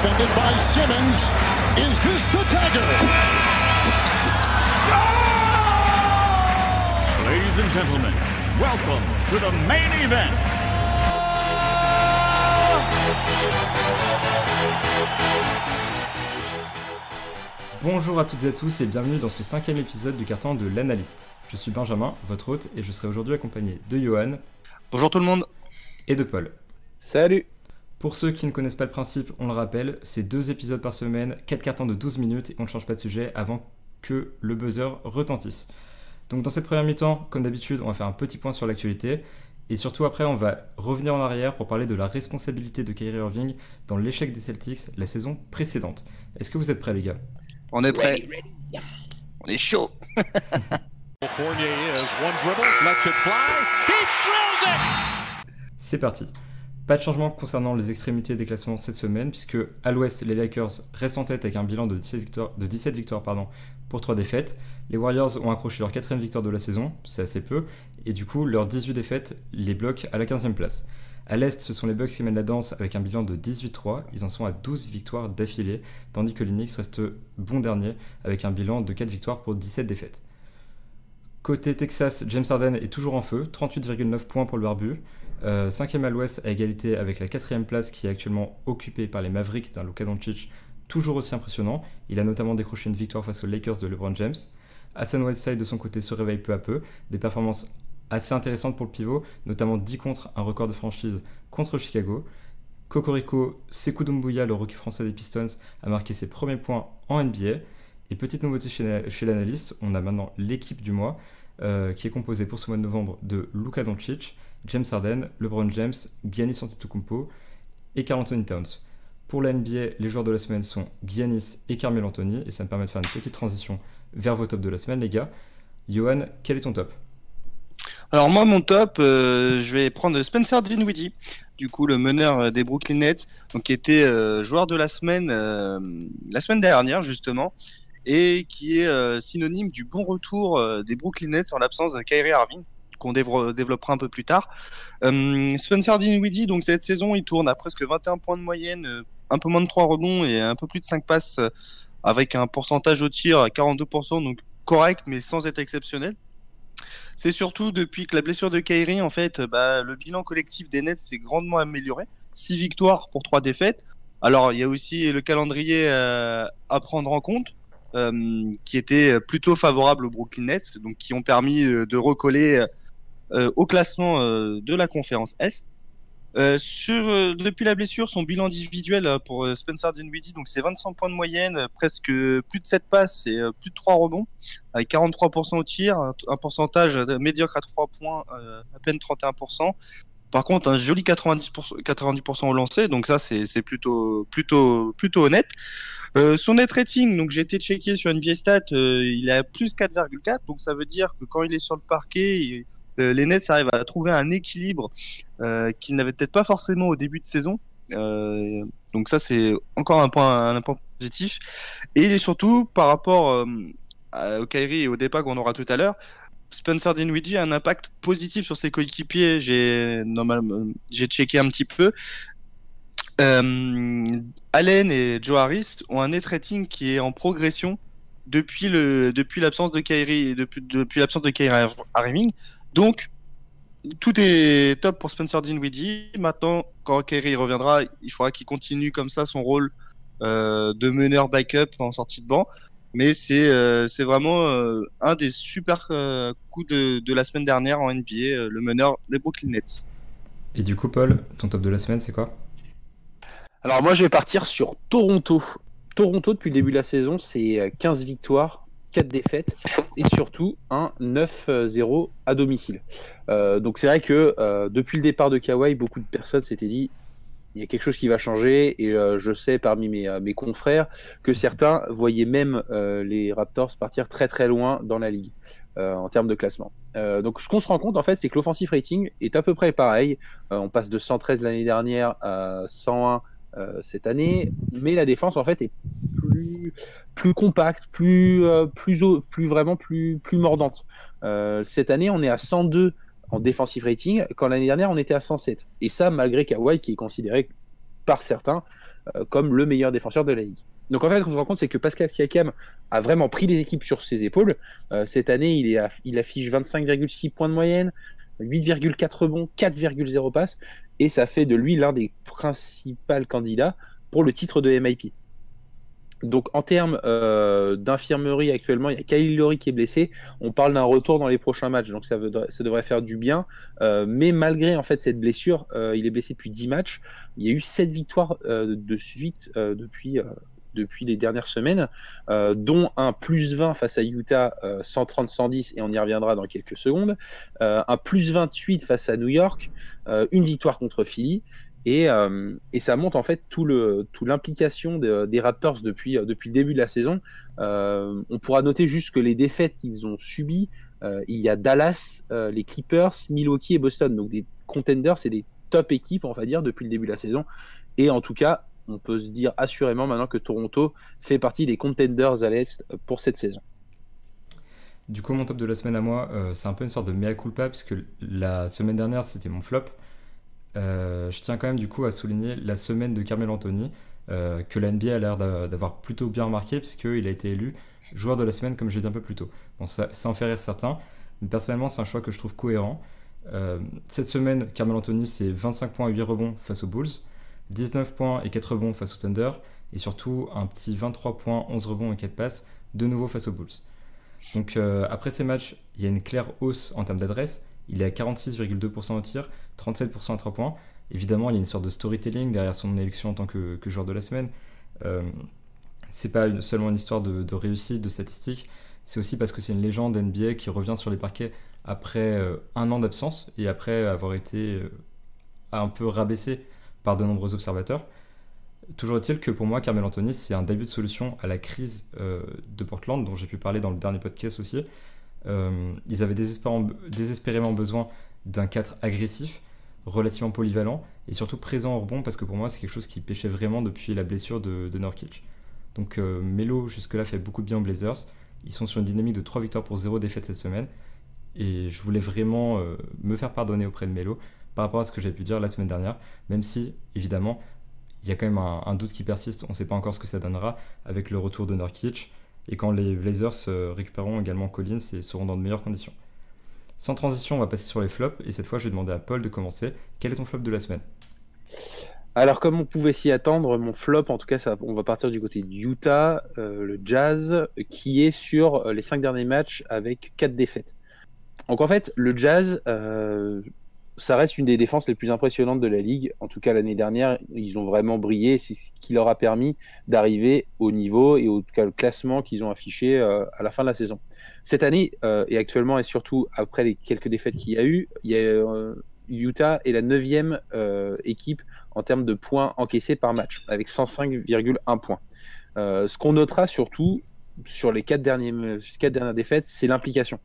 defended by Simmons. Is this the dagger? Ladies and gentlemen, welcome to the main event. Bonjour à toutes et à tous et bienvenue dans ce cinquième épisode du carton de l'analyste. Je suis Benjamin, votre hôte, et je serai aujourd'hui accompagné de Johan Bonjour tout le monde. et de Paul. Salut Pour ceux qui ne connaissent pas le principe, on le rappelle, c'est deux épisodes par semaine, quatre cartons de 12 minutes et on ne change pas de sujet avant que le buzzer retentisse. Donc dans cette première mi-temps, comme d'habitude, on va faire un petit point sur l'actualité et surtout après on va revenir en arrière pour parler de la responsabilité de Kyrie Irving dans l'échec des Celtics la saison précédente. Est-ce que vous êtes prêts les gars? On est prêt. On est chaud. C'est parti. Pas de changement concernant les extrémités des classements cette semaine, puisque à l'ouest, les Lakers restent en tête avec un bilan de 17 victoires, de 17 victoires pardon, pour 3 défaites. Les Warriors ont accroché leur quatrième victoire de la saison, c'est assez peu, et du coup, leurs 18 défaites les bloquent à la 15e place. À l'est, ce sont les Bucks qui mènent la danse avec un bilan de 18-3, ils en sont à 12 victoires d'affilée, tandis que les Knicks restent bon dernier avec un bilan de 4 victoires pour 17 défaites. Côté Texas, James Harden est toujours en feu, 38,9 points pour le barbu. Euh, cinquième à l'ouest à égalité avec la quatrième place qui est actuellement occupée par les Mavericks d'un Luka Doncic toujours aussi impressionnant. Il a notamment décroché une victoire face aux Lakers de LeBron James. Hassan Whiteside de son côté se réveille peu à peu, des performances assez intéressantes pour le pivot, notamment 10 contre, un record de franchise contre Chicago. Cocorico Sekou Doumbouya, le rookie français des Pistons, a marqué ses premiers points en NBA. Et petite nouveauté chez, l'analyste, on a maintenant l'équipe du mois, euh, qui est composée pour ce mois de novembre de Luka Doncic, James Harden, LeBron James, Giannis Antetokounmpo et Carl Anthony Towns. Pour la NBA, les joueurs de la semaine sont Giannis et Carmelo Anthony, et ça me permet de faire une petite transition vers vos tops de la semaine, les gars. Johan, quel est ton top? Alors moi, mon top, euh, je vais prendre Spencer Dinwiddie, du coup le meneur euh, des Brooklyn Nets, qui était euh, joueur de la semaine la semaine dernière justement, et qui est synonyme du bon retour des Brooklyn Nets en l'absence de Kyrie Irving qu'on développera un peu plus tard. Euh, Spencer Dinwiddie, donc cette saison, il tourne à presque 21 points de moyenne, euh, un peu moins de 3 rebonds et un peu plus de 5 passes euh, avec un pourcentage au tir à 42%, donc correct mais sans être exceptionnel. C'est surtout depuis que la blessure de Kyrie, en fait, euh, bah, le bilan collectif des Nets s'est grandement amélioré. 6 victoires pour 3 défaites. Alors, il y a aussi le calendrier à prendre en compte, qui était plutôt favorable aux Brooklyn Nets, donc qui ont permis de recoller au classement euh, de la conférence Est. Euh, sur, euh, depuis la blessure, son bilan individuel euh, pour euh, Spencer Dinwiddie, donc c'est 25 points de moyenne, euh, presque plus de 7 passes et euh, plus de 3 rebonds, avec 43% au tir, un, pourcentage euh, médiocre à 3 points, euh, à peine 31%. Par contre, un joli 90%, 90% au lancer, donc ça c'est plutôt plutôt plutôt honnête. Euh, son net rating, donc j'ai été checké sur NBA Stats, euh, il est à plus 4,4, donc ça veut dire que quand il est sur le parquet, euh, les Nets arrivent à trouver un équilibre euh, qu'ils n'avaient peut-être pas forcément au début de saison. Euh, donc ça c'est encore un point positif. Et surtout par rapport euh, au Kyrie et au débat qu'on aura tout à l'heure, Spencer Dinwiddie a un impact positif sur ses coéquipiers. J'ai j'ai checké un petit peu. Allen et Joe Harris ont un net rating qui est en progression depuis le depuis l'absence de Kyrie depuis depuis l'absence de Kyrie Irving. Donc tout est top pour Spencer Dinwiddie. Maintenant, quand Kyrie reviendra, il faudra qu'il continue comme ça son rôle euh, de meneur backup en sortie de banc. Mais c'est euh, c'est vraiment euh, un des super euh, coups de, de la semaine dernière en NBA, euh, le meneur des Brooklyn Nets. Et du coup, Paul, ton top de la semaine, c'est quoi? Alors moi je vais partir sur Toronto. Toronto depuis le début de la saison c'est euh, 15 victoires, 4 défaites et surtout un 9-0 à domicile. Euh, donc c'est vrai que euh, depuis le départ de Kawhi, beaucoup de personnes s'étaient dit il y a quelque chose qui va changer et euh, je sais parmi mes, mes confrères que certains voyaient même les Raptors partir très très loin dans la ligue en termes de classement. Donc ce qu'on se rend compte en fait c'est que l'offensive rating est à peu près pareil. On passe de 113 l'année dernière à 101 euh, cette année, mais la défense en fait est plus plus compacte, plus euh, vraiment plus mordante. Euh, cette année on est à 102 en defensive rating, quand l'année dernière on était à 107. Et ça malgré Kawhi qui est considéré par certains comme le meilleur défenseur de la ligue. Donc en fait, ce qu'on se rend compte, c'est que Pascal Siakam a vraiment pris les équipes sur ses épaules. cette année, il affiche 25,6 points de moyenne, 8,4 rebonds, 4,0 passes, et ça fait de lui l'un des principaux candidats pour le titre de MIP. Donc en termes euh, d'infirmerie actuellement, il y a Kyle qui est blessé. On parle d'un retour dans les prochains matchs, donc ça, ça devrait faire du bien. Euh, mais malgré en fait cette blessure, euh, il est blessé depuis 10 matchs. Il y a eu 7 victoires de suite depuis, depuis les dernières semaines, dont un plus 20 face à Utah, 130-110, et on y reviendra dans quelques secondes. un plus 28 face à New York, une victoire contre Philly. Euh, et, ça montre en fait tout l'implication des Raptors depuis euh, depuis le début de la saison. Euh, on pourra noter juste que les défaites qu'ils ont subies, il y a Dallas, les Clippers, Milwaukee et Boston, donc des contenders, c'est des top équipes on va dire depuis le début de la saison. Et en tout cas, on peut se dire assurément maintenant que Toronto fait partie des contenders à l'est pour cette saison. Du coup, mon top de la semaine à moi, c'est un peu une sorte de mea culpa, puisque la semaine dernière, c'était mon flop. Euh, je tiens quand même du coup à souligner la semaine de Carmel Anthony, euh, que la NBA a l'air d'avoir plutôt bien remarqué, puisqu'il a été élu joueur de la semaine, comme je l'ai dit un peu plus tôt. Bon, ça, en fait rire certains, mais personnellement, c'est un choix que je trouve cohérent. Euh, cette semaine, Carmel Anthony, c'est 25 points et 8 rebonds face aux Bulls, 19 points et 4 rebonds face aux Thunder, et surtout un petit 23 points, 11 rebonds et 4 passes, de nouveau face aux Bulls. Donc après ces matchs, il y a une claire hausse en termes d'adresse, il est à 46,2% au tir, 37% à 3 points. Évidemment, il y a une sorte de storytelling derrière son élection en tant que, joueur de la semaine. Euh, c'est pas seulement une histoire de, réussite, de statistiques, c'est aussi parce que c'est une légende NBA qui revient sur les parquets après euh, un an d'absence et après avoir été euh, un peu rabaissé par de nombreux observateurs. Toujours est-il que pour moi, Carmel Anthony, c'est un début de solution à la crise euh, de Portland, dont j'ai pu parler dans le dernier podcast aussi. ils avaient désespérément besoin d'un 4 agressif, relativement polyvalent et surtout présent au rebond parce que pour moi c'est quelque chose qui pêchait vraiment depuis la blessure de, de Norkic. Donc euh, Melo jusque-là fait beaucoup de bien aux Blazers. Ils sont sur une dynamique de 3 victoires pour 0 défaite cette semaine. Et je voulais vraiment euh, me faire pardonner auprès de Melo par rapport à ce que j'ai pu dire la semaine dernière, même si évidemment il y a quand même un, doute qui persiste, on ne sait pas encore ce que ça donnera avec le retour de Norkic et quand les Blazers euh, récupéreront également Collins et seront dans de meilleures conditions. Sans transition, on va passer sur les flops. Et cette fois, je vais demander à Paul de commencer. Quel est ton flop de la semaine? Alors, comme on pouvait s'y attendre, mon flop, en tout cas, on va partir du côté du Utah, euh, le Jazz, qui est sur euh, les cinq derniers matchs avec quatre défaites. Donc, en fait, le Jazz, euh, ça reste une des défenses les plus impressionnantes de la ligue. En tout cas, l'année dernière, ils ont vraiment brillé. C'est ce qui leur a permis d'arriver au niveau et au classement qu'ils ont affiché à la fin de la saison. Cette année, euh, et actuellement, et surtout après les quelques défaites qu'il y a eu, il y a, euh, Utah est la neuvième euh, équipe en termes de points encaissés par match, avec 105,1 points. ce qu'on notera surtout sur les quatre, quatre dernières défaites, c'est l'implication.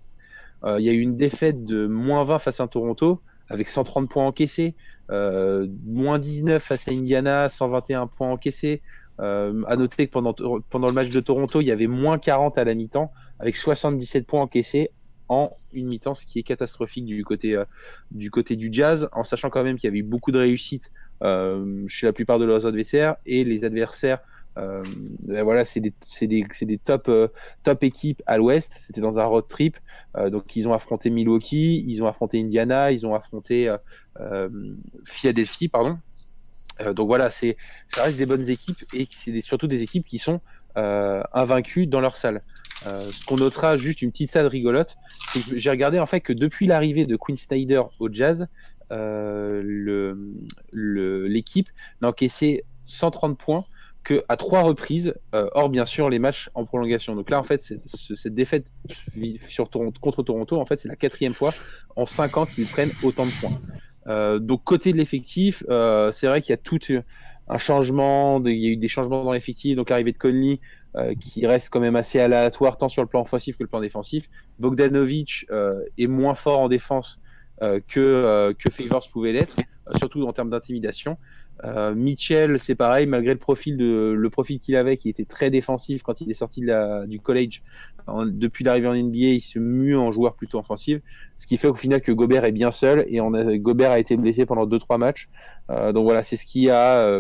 il y a eu une défaite de moins 20 face à Toronto, avec 130 points encaissés, moins 19 face à Indiana, 121 points encaissés. à noter que pendant, le match de Toronto, il y avait moins 40 à la mi-temps, avec 77 points encaissés en une mi-temps, ce qui est catastrophique du côté, euh, du, côté du Jazz, en sachant quand même qu'il y avait eu beaucoup de réussite euh, chez la plupart de leurs adversaires, et les adversaires, euh, voilà, c'est des, des, des, top, top équipes à l'ouest, c'était dans un road trip, donc ils ont affronté Milwaukee, ils ont affronté Indiana, ils ont affronté Philadelphie, pardon. donc voilà, c'est ça reste des bonnes équipes, et c'est surtout des équipes qui sont invaincues dans leur salle. Euh, ce qu'on notera, juste une petite salle rigolote, c'est que j'ai regardé en fait que depuis l'arrivée de Quinn Snyder au Jazz, euh, l'équipe n'a encaissé 130 points que à trois reprises, euh, hors bien sûr les matchs en prolongation. Donc là, en fait, cette, défaite contre Toronto, en fait, c'est la quatrième fois en cinq ans qu'ils prennent autant de points. donc côté de l'effectif, c'est vrai qu'il y a tout un changement, il y a eu des changements dans l'effectif, donc l'arrivée de Conley, euh, qui reste quand même assez aléatoire tant sur le plan offensif que le plan défensif. Bogdanovic euh, est moins fort en défense euh, que, que Favors pouvait l'être, surtout en termes d'intimidation. Mitchell, c'est pareil, malgré le profil, de, le profil qu'il avait, qui était très défensif quand il est sorti du college. depuis l'arrivée en NBA, il se mue en joueur plutôt offensif, ce qui fait au final que Gobert est bien seul et Gobert a été blessé pendant 2-3 matchs. donc voilà, c'est ce qui a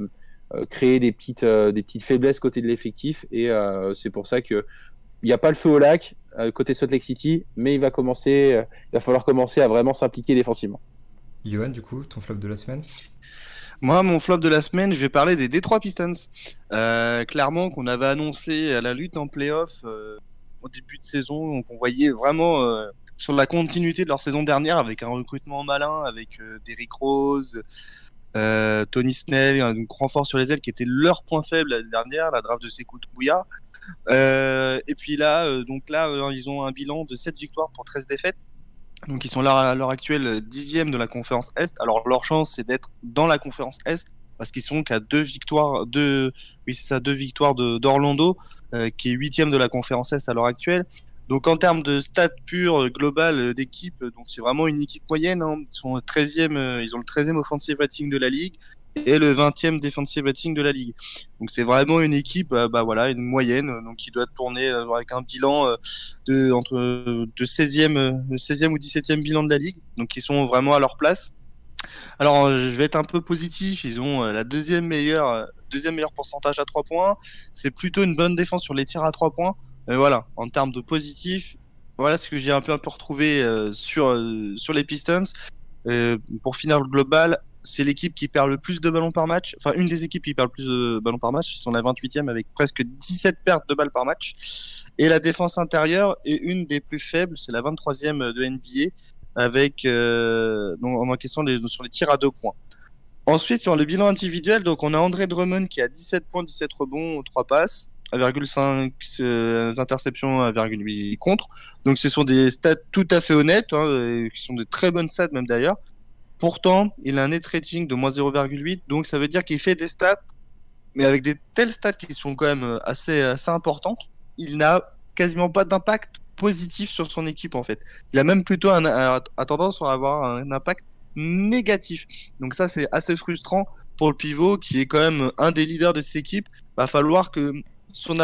créer des petites, des petites faiblesses côté de l'effectif. Et c'est pour ça que il n'y a pas le feu au lac côté Salt Lake City, mais il va commencer, il va falloir commencer à vraiment s'impliquer défensivement. Johan, du coup, ton flop de la semaine? Moi, mon flop de la semaine, je vais parler des Detroit Pistons. Euh, clairement, qu'on avait annoncé à la lutte en playoff euh, au début de saison, donc on voyait vraiment euh, sur la continuité de leur saison dernière avec un recrutement malin, avec Derrick Rose, Tony Snell, un grand fort sur les ailes qui était leur point faible l'année dernière, la draft de Sekou et puis là, donc là, ils ont un bilan de 7 victoires pour 13 défaites. Donc ils sont là à l'heure actuelle dixième de la conférence Est. Alors leur chance c'est d'être dans la conférence Est parce qu'ils sont qu'à deux victoires, oui c'est ça, deux victoires d'Orlando euh, qui est huitième de la conférence Est à l'heure actuelle. Donc en termes de stats purs euh, globales euh, d'équipe, donc c'est vraiment une équipe moyenne. Hein. Ils sont 13e, ils ont le 13e offensive rating de la ligue et le 20e defensive rating de la ligue. Donc c'est vraiment une équipe, euh, bah voilà, une moyenne, donc qui doit tourner euh, avec un bilan euh, de entre de 16e, 16e ou 17e bilan de la ligue. Donc ils sont vraiment à leur place. Alors je vais être un peu positif, ils ont la deuxième meilleure deuxième meilleur pourcentage à 3 points. C'est plutôt une bonne défense sur les tirs à 3 points. Mais voilà, en termes de positif, voilà ce que j'ai un peu un peu retrouvé sur sur les Pistons. pour finir le global, c'est l'équipe qui perd le plus de ballons par match. Enfin, une des équipes qui perd le plus de ballons par match. Ils sont la 28e avec presque 17 pertes de balles par match. Et la défense intérieure est une des plus faibles. C'est la 23e de NBA avec euh, en encaissant les, sur les tirs à deux points. Ensuite, sur le bilan individuel, donc on a André Drummond qui a 17 points, 17 rebonds, 3 passes, 1,5 euh, interceptions, 1,8 contre. Donc ce sont des stats tout à fait honnêtes, hein, qui sont de très bonnes stats même d'ailleurs. Pourtant, il a un net rating de moins 0,8, donc ça veut dire qu'il fait des stats, mais avec des telles stats qui sont quand même euh, assez, assez importantes, il n'a quasiment pas d'impact positif sur son équipe en fait. Il a même plutôt un, a, tendance à avoir un impact négatif. Donc ça c'est assez frustrant pour le pivot qui est quand même un des leaders de cette équipe. Va falloir que son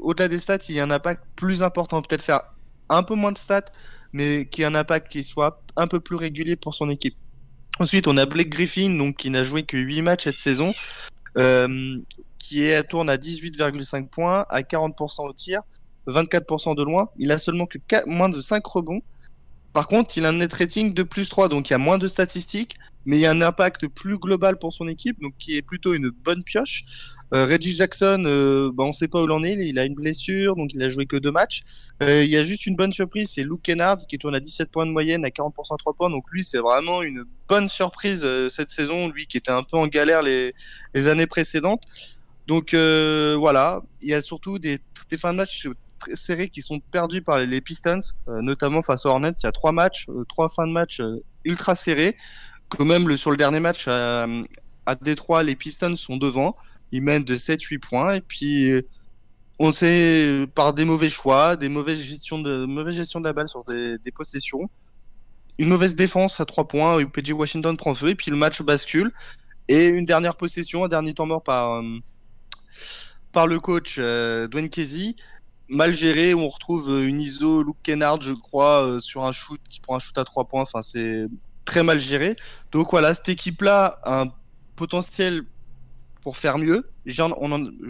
au-delà des stats, il y ait un impact plus important, peut-être faire un peu moins de stats, mais qui ait un impact qui soit un peu plus régulier pour son équipe. Ensuite, on a Blake Griffin, donc, qui n'a joué que 8 matchs cette saison, euh, qui est, tourne à 18,5 points, à 40% au tir, 24% de loin. Il a seulement que moins de 5 rebonds. Par contre, il a un net rating de plus 3, donc il y a moins de statistiques, mais il y a un impact plus global pour son équipe, donc qui est plutôt une bonne pioche. Euh, Reggie Jackson, euh, bah, on ne sait pas où il en est, il a une blessure, donc il a joué que deux matchs. Euh, il y a juste une bonne surprise, c'est Luke Kennard qui tourne à 17 points de moyenne, à 40% à 3 points, donc lui c'est vraiment une bonne surprise cette saison, lui qui était un peu en galère les, les années précédentes. Donc voilà, il y a surtout des, des fins de match très serrés qui sont perdus par les Pistons, notamment face aux Hornets. Il y a trois matchs, trois fins de match ultra serrés. Quand même, sur le dernier match à, Détroit, les Pistons sont devant ils mènent de 7-8 points. Et puis, on sait, par des mauvais choix, des mauvaises gestions de, mauvaise gestion de la balle sur des, possessions, une mauvaise défense à 3 points, où PG Washington prend feu, et puis le match bascule. Et une dernière possession, un dernier temps mort par, euh, par le coach euh, Dwayne Casey, mal géré, on retrouve une ISO Luke Kennard, je crois, euh, sur un shoot qui prend un shoot à 3 points. Enfin, c'est très mal géré. Donc voilà, cette équipe-là a un potentiel pour faire mieux.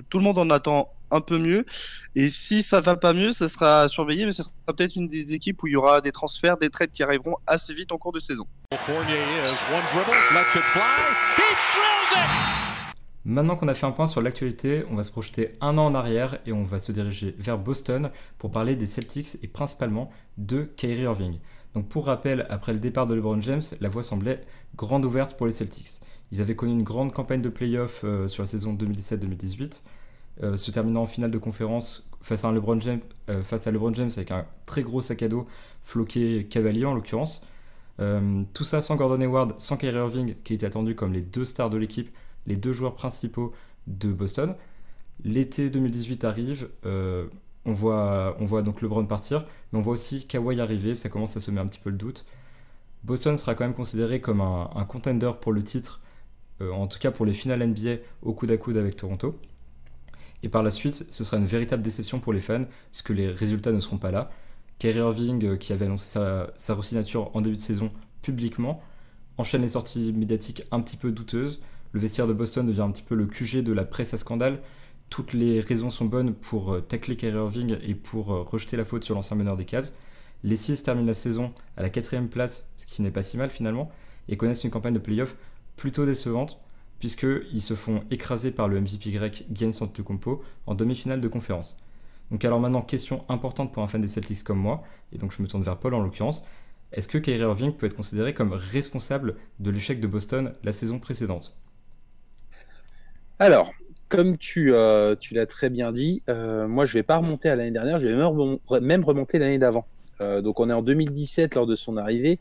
tout le monde en attend un peu mieux. Et si ça va pas mieux, ça sera surveillé, mais ce sera peut-être une des équipes où il y aura des transferts, des trades qui arriveront assez vite en cours de saison. Maintenant qu'on a fait un point sur l'actualité, on va se projeter un an en arrière et on va se diriger vers Boston pour parler des Celtics et principalement de Kyrie Irving. Donc pour rappel, après le départ de LeBron James, la voie semblait grande ouverte pour les Celtics. Ils avaient connu une grande campagne de playoff euh, sur la saison 2017-2018, euh, se terminant en finale de conférence face à, LeBron James, euh, face à LeBron James avec un très gros sac à dos, floqué cavalier en l'occurrence. tout ça sans Gordon Hayward, sans Kyrie Irving, qui était attendu comme les deux stars de l'équipe, les deux joueurs principaux de Boston. L'été 2018 arrive, on, voit, on voit donc LeBron partir, mais on voit aussi Kawhi arriver, ça commence à semer un petit peu le doute. Boston sera quand même considéré comme un, contender pour le titre euh, en tout cas pour les finales NBA au coude à coude avec Toronto. Et par la suite, ce sera une véritable déception pour les fans, puisque les résultats ne seront pas là. Kyrie Irving, euh, qui avait annoncé sa, sa signature en début de saison publiquement, enchaîne les sorties médiatiques un petit peu douteuses. Le vestiaire de Boston devient un petit peu le QG de la presse à scandale. Toutes les raisons sont bonnes pour euh, tacler Kyrie Irving et pour euh, rejeter la faute sur l'ancien meneur des Cavs. Les Six terminent la saison à la quatrième place, ce qui n'est pas si mal finalement, et connaissent une campagne de playoff plutôt décevante, puisqu'ils se font écraser par le MVP grec Giannis Antetokounmpo en demi-finale de conférence. Donc alors maintenant, question importante pour un fan des Celtics comme moi, et donc je me tourne vers Paul en l'occurrence, est-ce que Kyrie Irving peut être considéré comme responsable de l'échec de Boston la saison précédente? Alors, comme tu, euh, tu l'as très bien dit, euh, moi je vais pas remonter à l'année dernière, je vais même remonter l'année d'avant. Euh, donc on est en 2017 lors de son arrivée.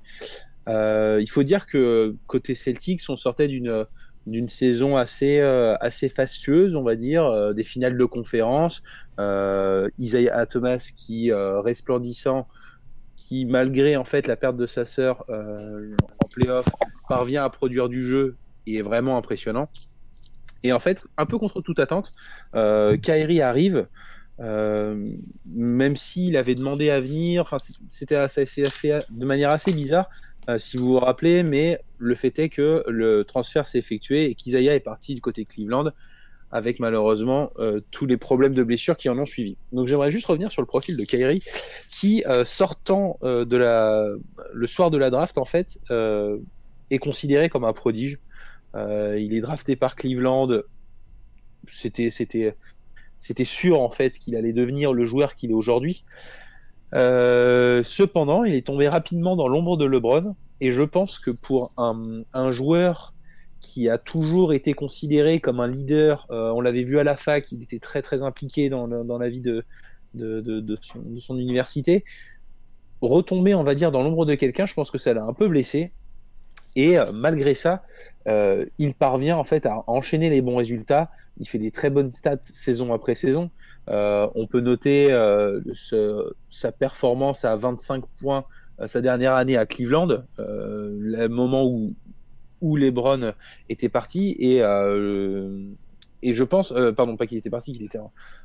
il faut dire que côté Celtics, on sortait d'une saison assez, assez fastueuse, on va dire, des finales de conférence. Isaiah Thomas qui, resplendissant, qui malgré en fait la perte de sa sœur en playoff, parvient à produire du jeu et est vraiment impressionnant. Et en fait, un peu contre toute attente, euh, Kairi arrive, euh, même s'il avait demandé à venir, enfin, c'était fait de manière assez bizarre, euh, si vous vous rappelez, mais le fait est que le transfert s'est effectué et qu'Isaiah est parti du côté Cleveland avec malheureusement tous les problèmes de blessure qui en ont suivi. Donc j'aimerais juste revenir sur le profil de Kairi qui, sortant de la, le soir de la draft, en fait, est considéré comme un prodige. Euh, il est drafté par Cleveland. C'était, sûr en fait qu'il allait devenir le joueur qu'il est aujourd'hui. Euh, cependant, il est tombé rapidement dans l'ombre de LeBron. Et je pense que pour un, joueur qui a toujours été considéré comme un leader, euh, on l'avait vu à la fac, il était très très impliqué dans, la vie de, de, son, de, son, université. Retomber, on va dire, dans l'ombre de quelqu'un, je pense que ça l'a un peu blessé. Et euh, malgré ça, euh, il parvient en fait à enchaîner les bons résultats. Il fait des très bonnes stats saison après saison. Euh, on peut noter sa performance à 25 points sa dernière année à Cleveland, le moment où, où LeBron était parti. Et, et je pense, pardon, pas qu'il était parti, qu'il était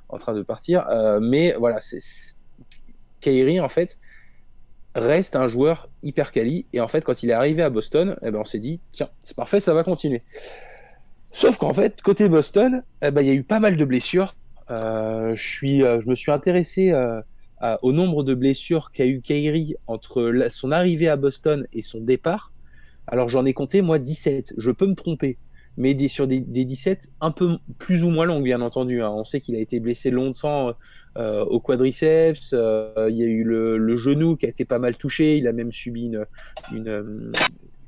en, train de partir. mais voilà, c'est Kyrie en fait reste un joueur hyper quali. Et en fait, quand il est arrivé à Boston, eh ben, on s'est dit, tiens, c'est parfait, ça va continuer. Sauf qu'en fait, côté Boston, eh ben, il y a eu pas mal de blessures. Euh, je, suis, euh, me suis intéressé euh, au nombre de blessures qu'a eu Kyrie entre son arrivée à Boston et son départ. Alors j'en ai compté, moi, 17. Je peux me tromper mais des, sur des, 17 un peu plus ou moins longues, bien entendu. Hein. On sait qu'il a été blessé longtemps euh, au quadriceps, euh, il y a eu le, genou qui a été pas mal touché, il a même subi une.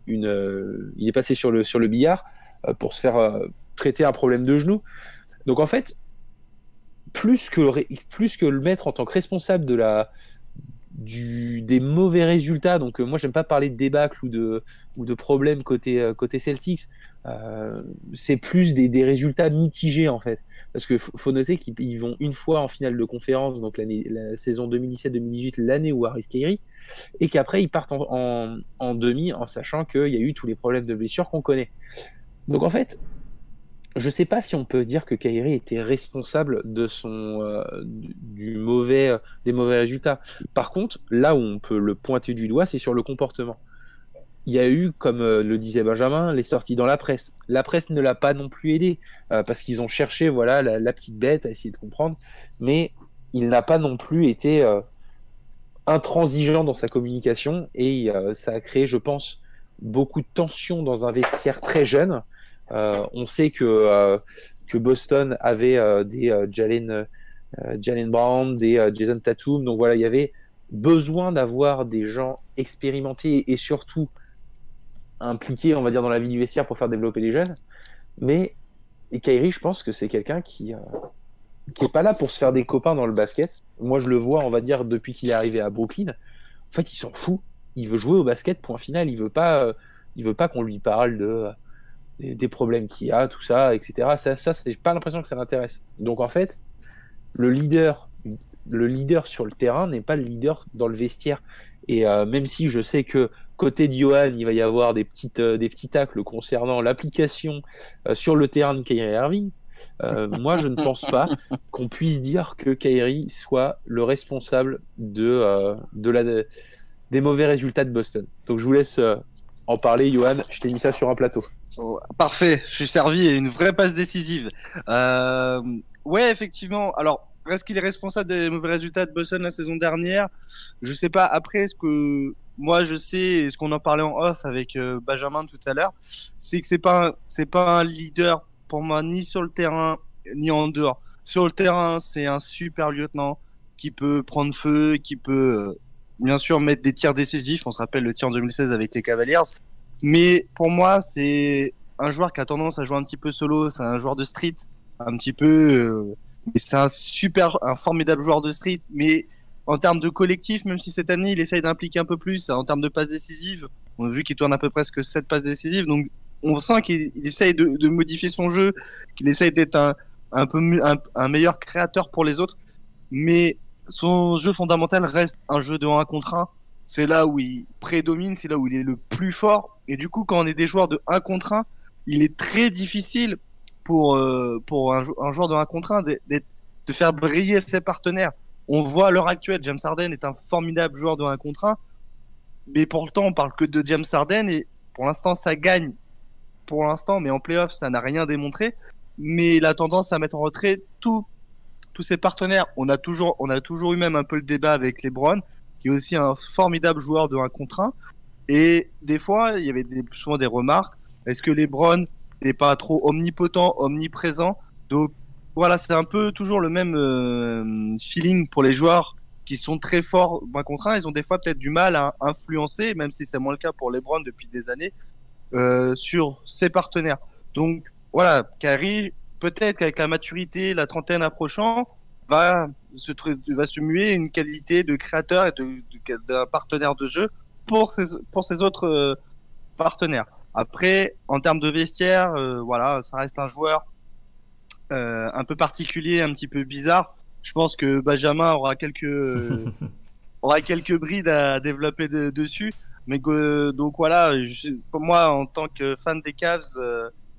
une, il est passé sur le, sur le billard euh, pour se faire traiter un problème de genou. Donc en fait, plus que, plus que le mettre en tant que responsable de la, des mauvais résultats. Donc, moi, j'aime pas parler de débâcle ou de, ou de problèmes côté, côté Celtics. Euh, c'est plus des, résultats mitigés en fait. Parce qu'il faut, noter qu'ils vont une fois en finale de conférence, donc la saison 2017-2018, l'année où arrive Kyrie, et qu'après ils partent en, demi en sachant qu'il y a eu tous les problèmes de blessure qu'on connaît. Donc en fait, je sais pas si on peut dire que Kyrie était responsable de son euh, du mauvais des mauvais résultats. Par contre, là où on peut le pointer du doigt, c'est sur le comportement il y a eu, comme euh, le disait Benjamin, les sorties dans la presse. La presse ne l'a pas non plus aidé euh, parce qu'ils ont cherché voilà la, petite bête à essayer de comprendre, mais il n'a pas non plus été euh, intransigeant dans sa communication et ça a créé, je pense, beaucoup de tensions dans un vestiaire très jeune. on sait que Boston avait des Jalen Jalen Brown, des Jason Tatum, donc voilà, il y avait besoin d'avoir des gens expérimentés et surtout impliqué, on va dire, dans la vie du vestiaire pour faire développer les jeunes. Mais et Kyrie, je pense que c'est quelqu'un qui euh, est pas là pour se faire des copains dans le basket. Moi, je le vois, on va dire, depuis qu'il est arrivé à Brooklyn. En fait, il s'en fout. Il veut jouer au basket. Point final. Il veut pas. Euh, il veut pas qu'on lui parle de des, problèmes qu'il a, tout ça, etc. Ça, ça, c'est pas l'impression que ça l'intéresse. Donc, en fait, le leader, le leader sur le terrain n'est pas le leader dans le vestiaire. Et euh, même si je sais que côté de Johan, il va y avoir des, petites, euh, des petits tacles concernant l'application euh, sur le terrain de Kyrie Irving, moi je ne pense pas qu'on puisse dire que Kyrie soit le responsable de, de la, des mauvais résultats de Boston. Donc je vous laisse en parler, Johan. Je t'ai mis ça sur un plateau. Oh, parfait, je suis servi et une vraie passe décisive. Euh, ouais, effectivement. Alors, est-ce qu'il est responsable des mauvais résultats de Boston la saison dernière? Je sais pas. Après, ce que moi je sais, ce qu'on en parlait en off avec euh, Benjamin tout à l'heure, c'est que c'est pas c'est pas un leader pour moi ni sur le terrain ni en dehors. Sur le terrain, c'est un super lieutenant qui peut prendre feu, qui peut euh, bien sûr mettre des tirs décisifs. On se rappelle le tir en 2016 avec les Cavaliers. Mais pour moi, c'est un joueur qui a tendance à jouer un petit peu solo. C'est un joueur de street, un petit peu. Euh, c'est un super, un formidable joueur de street. Mais en termes de collectif, même si cette année il essaye d'impliquer un peu plus, en termes de passes décisives, on a vu qu'il tourne à peu près que 7 passes décisives. Donc on sent qu'il essaye de, de, modifier son jeu, qu'il essaye d'être un, un peu un, un meilleur créateur pour les autres. Mais son jeu fondamental reste un jeu de 1 contre 1. C'est là où il prédomine, c'est là où il est le plus fort. Et du coup, quand on est des joueurs de 1 contre 1, il est très difficile pour, euh, pour un, joueur de 1 contre 1 de, faire briller ses partenaires. On voit à l'heure actuelle, James Harden est un formidable joueur de 1 contre 1. Mais pourtant, on parle que de James Harden et pour l'instant, ça gagne. Pour l'instant, mais en playoff, ça n'a rien démontré. Mais il a tendance à mettre en retrait tout tous ses partenaires. On a toujours, on a toujours eu même un peu le débat avec LeBron, qui est aussi un formidable joueur de 1 contre 1. Et des fois, il y avait souvent des remarques. Est-ce que LeBron n'est pas trop omnipotent, omniprésent Donc voilà, c'est un peu toujours le même euh, feeling pour les joueurs qui sont très forts 1 contre 1. Ils ont des fois peut-être du mal à influencer, même si c'est moins le cas pour LeBron depuis des années, euh, sur ses partenaires. Donc voilà, Kyrie, peut-être qu'avec la maturité, la trentaine approchant, va se, va se muer une qualité de créateur et d'un partenaire de jeu pour ses, pour ses autres euh, partenaires. Après, en termes de vestiaire, euh, voilà, ça reste un joueur euh, un peu particulier, un petit peu bizarre. Je pense que Benjamin aura quelques aura quelques brides à développer dessus. Mais donc voilà, pour moi en tant que fan des Cavs,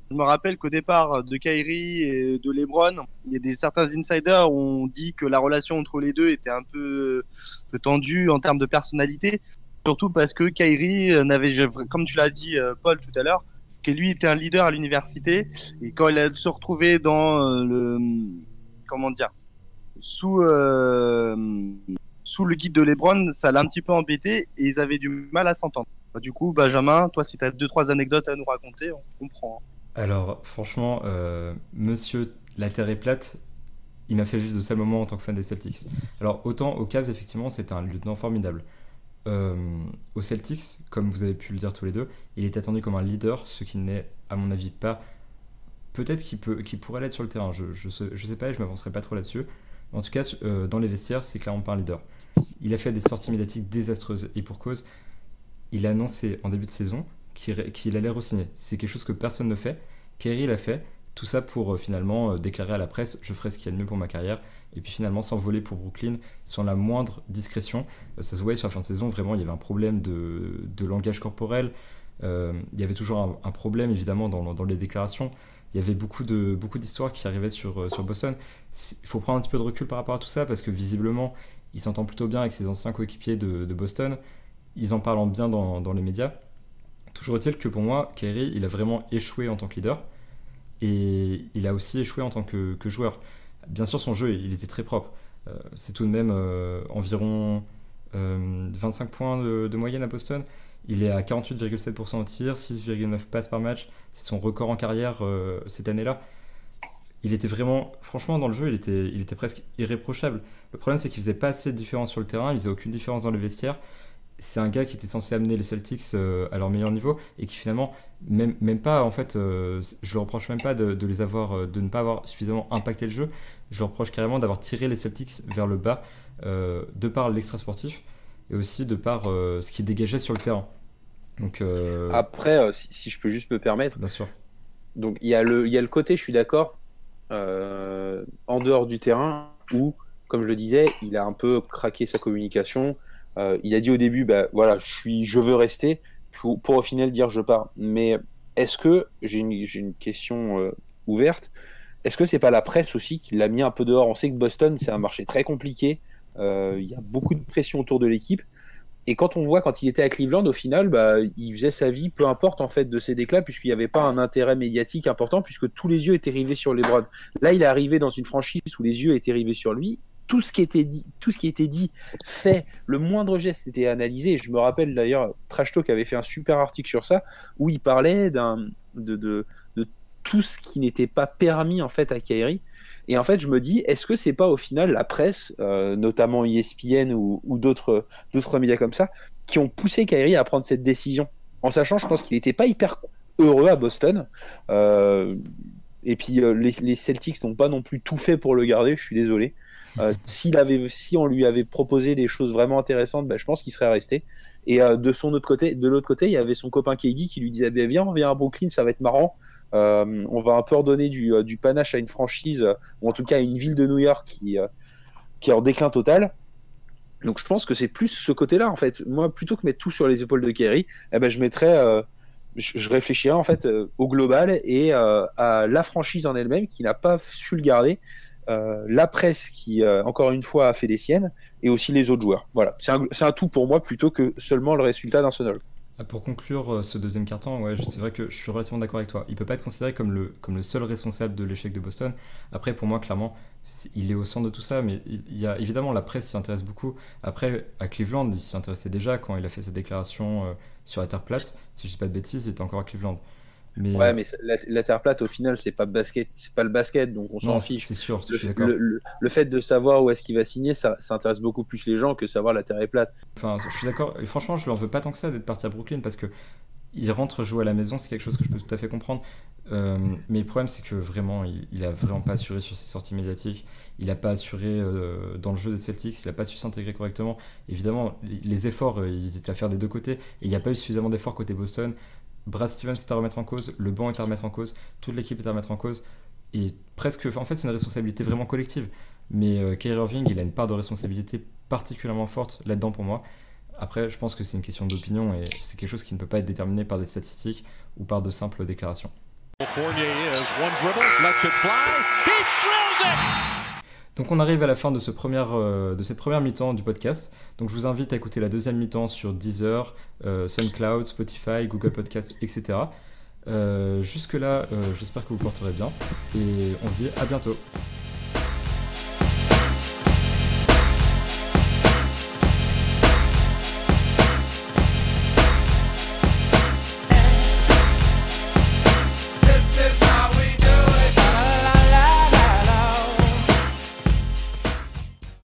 je me rappelle qu'au départ de Kyrie et de LeBron, il y a des certains insiders ont dit que la relation entre les deux était un peu, peu tendue en termes de personnalité, surtout parce que Kyrie n'avait, comme tu l'as dit euh, Paul tout à l'heure, que lui était un leader à l'université et quand il a se retrouvé dans euh, le comment dire sous euh, sous le guide de LeBron, ça l'a un petit peu embêté et ils avaient du mal à s'entendre. Du coup, Benjamin, toi, si tu as deux trois anecdotes à nous raconter, on comprend. Hein. Alors, franchement, euh, monsieur, la Terre est plate, il m'a fait juste de sales moments en tant que fan des Celtics. Alors, autant au Cavs, effectivement, c'était un lieutenant formidable. Euh, aux Celtics, comme vous avez pu le dire tous les deux, il est attendu comme un leader, ce qui n'est, à mon avis, pas. Peut-être qu'il peut, pourrait l'être sur le terrain, je, je, sais, je sais pas et je m'avancerai pas trop là-dessus. En tout cas, euh, dans les vestiaires, c'est clairement pas un leader. Il a fait des sorties médiatiques désastreuses et pour cause, il a annoncé en début de saison qu'il allait re-signer. C'est quelque chose que personne ne fait. Kerry l'a fait. Tout ça pour euh, finalement euh, déclarer à la presse je ferai ce qui est le mieux pour ma carrière. Et puis finalement s'envoler pour Brooklyn sans la moindre discrétion. Euh, ça se voyait sur la fin de saison, vraiment, il y avait un problème de, de langage corporel. il y avait toujours un, problème évidemment dans, les déclarations. Il y avait beaucoup de d'histoires qui arrivaient sur, Boston. Il faut prendre un petit peu de recul par rapport à tout ça parce que visiblement il s'entend plutôt bien avec ses anciens coéquipiers de, de, Boston. Ils en parlent bien dans, dans les médias. Toujours est-il que pour moi, Kerry, il a vraiment échoué en tant que leader et il a aussi échoué en tant que, joueur. Bien sûr, son jeu, il était très propre. Euh, c'est tout de même euh, environ 25 euh, points de, moyenne à Boston. Il est à 48,7% au tir, 6,9 passes par match. C'est son record en carrière cette année-là. Il était vraiment, franchement, dans le jeu, il était, il était presque irréprochable. Le problème, c'est qu'il faisait pas assez de différence sur le terrain, il faisait aucune différence dans le vestiaire c'est un gars qui était censé amener les Celtics euh, à leur meilleur niveau et qui finalement même, même pas en fait euh, je le reproche même pas de, les avoir euh, de ne pas avoir suffisamment impacté le jeu. Je le reproche carrément d'avoir tiré les Celtics vers le bas de par l'extra sportif et aussi de par ce qui dégageait sur le terrain. Donc après si, je peux juste me permettre. Bien sûr. Donc il y a le il y a le côté je suis d'accord en dehors du terrain où comme je le disais il a un peu craqué sa communication euh, il a dit au début, bah, voilà, je, suis, je veux rester, pour, au final dire je pars. Mais est-ce que, j'ai une, question euh, ouverte, est-ce que c'est pas la presse aussi qui l'a mis un peu dehors? On sait que Boston, c'est un marché très compliqué, euh, il y a beaucoup de pression autour de l'équipe. Et quand on voit quand il était à Cleveland, au final, bah, il faisait sa vie, peu importe en fait de ses déclats, puisqu'il n'y avait pas un intérêt médiatique important, puisque tous les yeux étaient rivés sur les. Là, il est arrivé dans une franchise où les yeux étaient rivés sur lui. Tout ce qui était dit, tout ce qui était dit, fait, le moindre geste était analysé. je me rappelle d'ailleurs, Trash Talk avait fait un super article sur ça, où il parlait de, tout ce qui n'était pas permis en fait à Kyrie. Et en fait, je me dis, est-ce que c'est pas au final la presse, euh, notamment ESPN ou, d'autres médias comme ça, qui ont poussé Kyrie à prendre cette décision? En sachant, je pense qu'il n'était pas hyper heureux à Boston. Euh, et puis euh, les, les, Celtics n'ont pas non plus tout fait pour le garder. Je suis désolé. Euh, s'il avait, si on lui avait proposé des choses vraiment intéressantes, bah, je pense qu'il serait resté. Et euh, de son autre côté, de l'autre côté, il y avait son copain KD qui lui disait bah, "Viens, on vient à Brooklyn, ça va être marrant." Euh, on va un peu redonner du, panache à une franchise, ou en tout cas à une ville de New York qui, qui est en déclin total. Donc je pense que c'est plus ce côté-là en fait. Moi, plutôt que mettre tout sur les épaules de Kerry, eh ben, je mettrais, je, réfléchirais en fait au global et à la franchise en elle-même qui n'a pas su le garder, la presse qui encore une fois a fait des siennes et aussi les autres joueurs. Voilà, c'est un, tout pour moi plutôt que seulement le résultat d'un seul. Ah, pour conclure euh, ce deuxième carton, ouais, c'est vrai que je suis relativement d'accord avec toi. Il peut pas être considéré comme le, comme le seul responsable de l'échec de Boston. Après, pour moi, clairement, il est au centre de tout ça, mais il y a évidemment la presse s'y intéresse beaucoup. Après, à Cleveland, il s'y intéressait déjà quand il a fait sa déclaration euh, sur la terre plate. Si je dis pas de bêtises, il était encore à Cleveland. Mais... Ouais, mais la, la, terre plate, au final, c'est pas basket, c'est pas le basket, donc on s'en fiche. C'est sûr, le, je suis. Le, le, le, fait de savoir où est-ce qu'il va signer, ça, ça, intéresse beaucoup plus les gens que savoir la terre est plate. Enfin, je suis d'accord. Et franchement, je leur veux pas tant que ça d'être parti à Brooklyn parce que il rentre jouer à la maison, c'est quelque chose que je peux tout à fait comprendre. Euh, mais le problème, c'est que vraiment, il, il, a vraiment pas assuré sur ses sorties médiatiques. Il a pas assuré euh, dans le jeu des Celtics. Il a pas su s'intégrer correctement. Évidemment, les efforts, euh, ils étaient à faire des deux côtés. Et il n'y a pas eu suffisamment d'efforts côté Boston. Brad Stevens est à remettre en cause, le banc est à remettre en cause, toute l'équipe est à remettre en cause. Et presque, en fait, c'est une responsabilité vraiment collective. Mais euh, Irving, il a une part de responsabilité particulièrement forte là-dedans pour moi. Après, je pense que c'est une question d'opinion et c'est quelque chose qui ne peut pas être déterminé par des statistiques ou par de simples déclarations. Donc on arrive à la fin euh, de cette première mi-temps du podcast. Donc je vous invite à écouter la deuxième mi-temps sur Deezer, euh, SoundCloud, Spotify, Google Podcast, etc. Euh, Jusque-là, j'espère que vous porterez bien et on se dit à bientôt.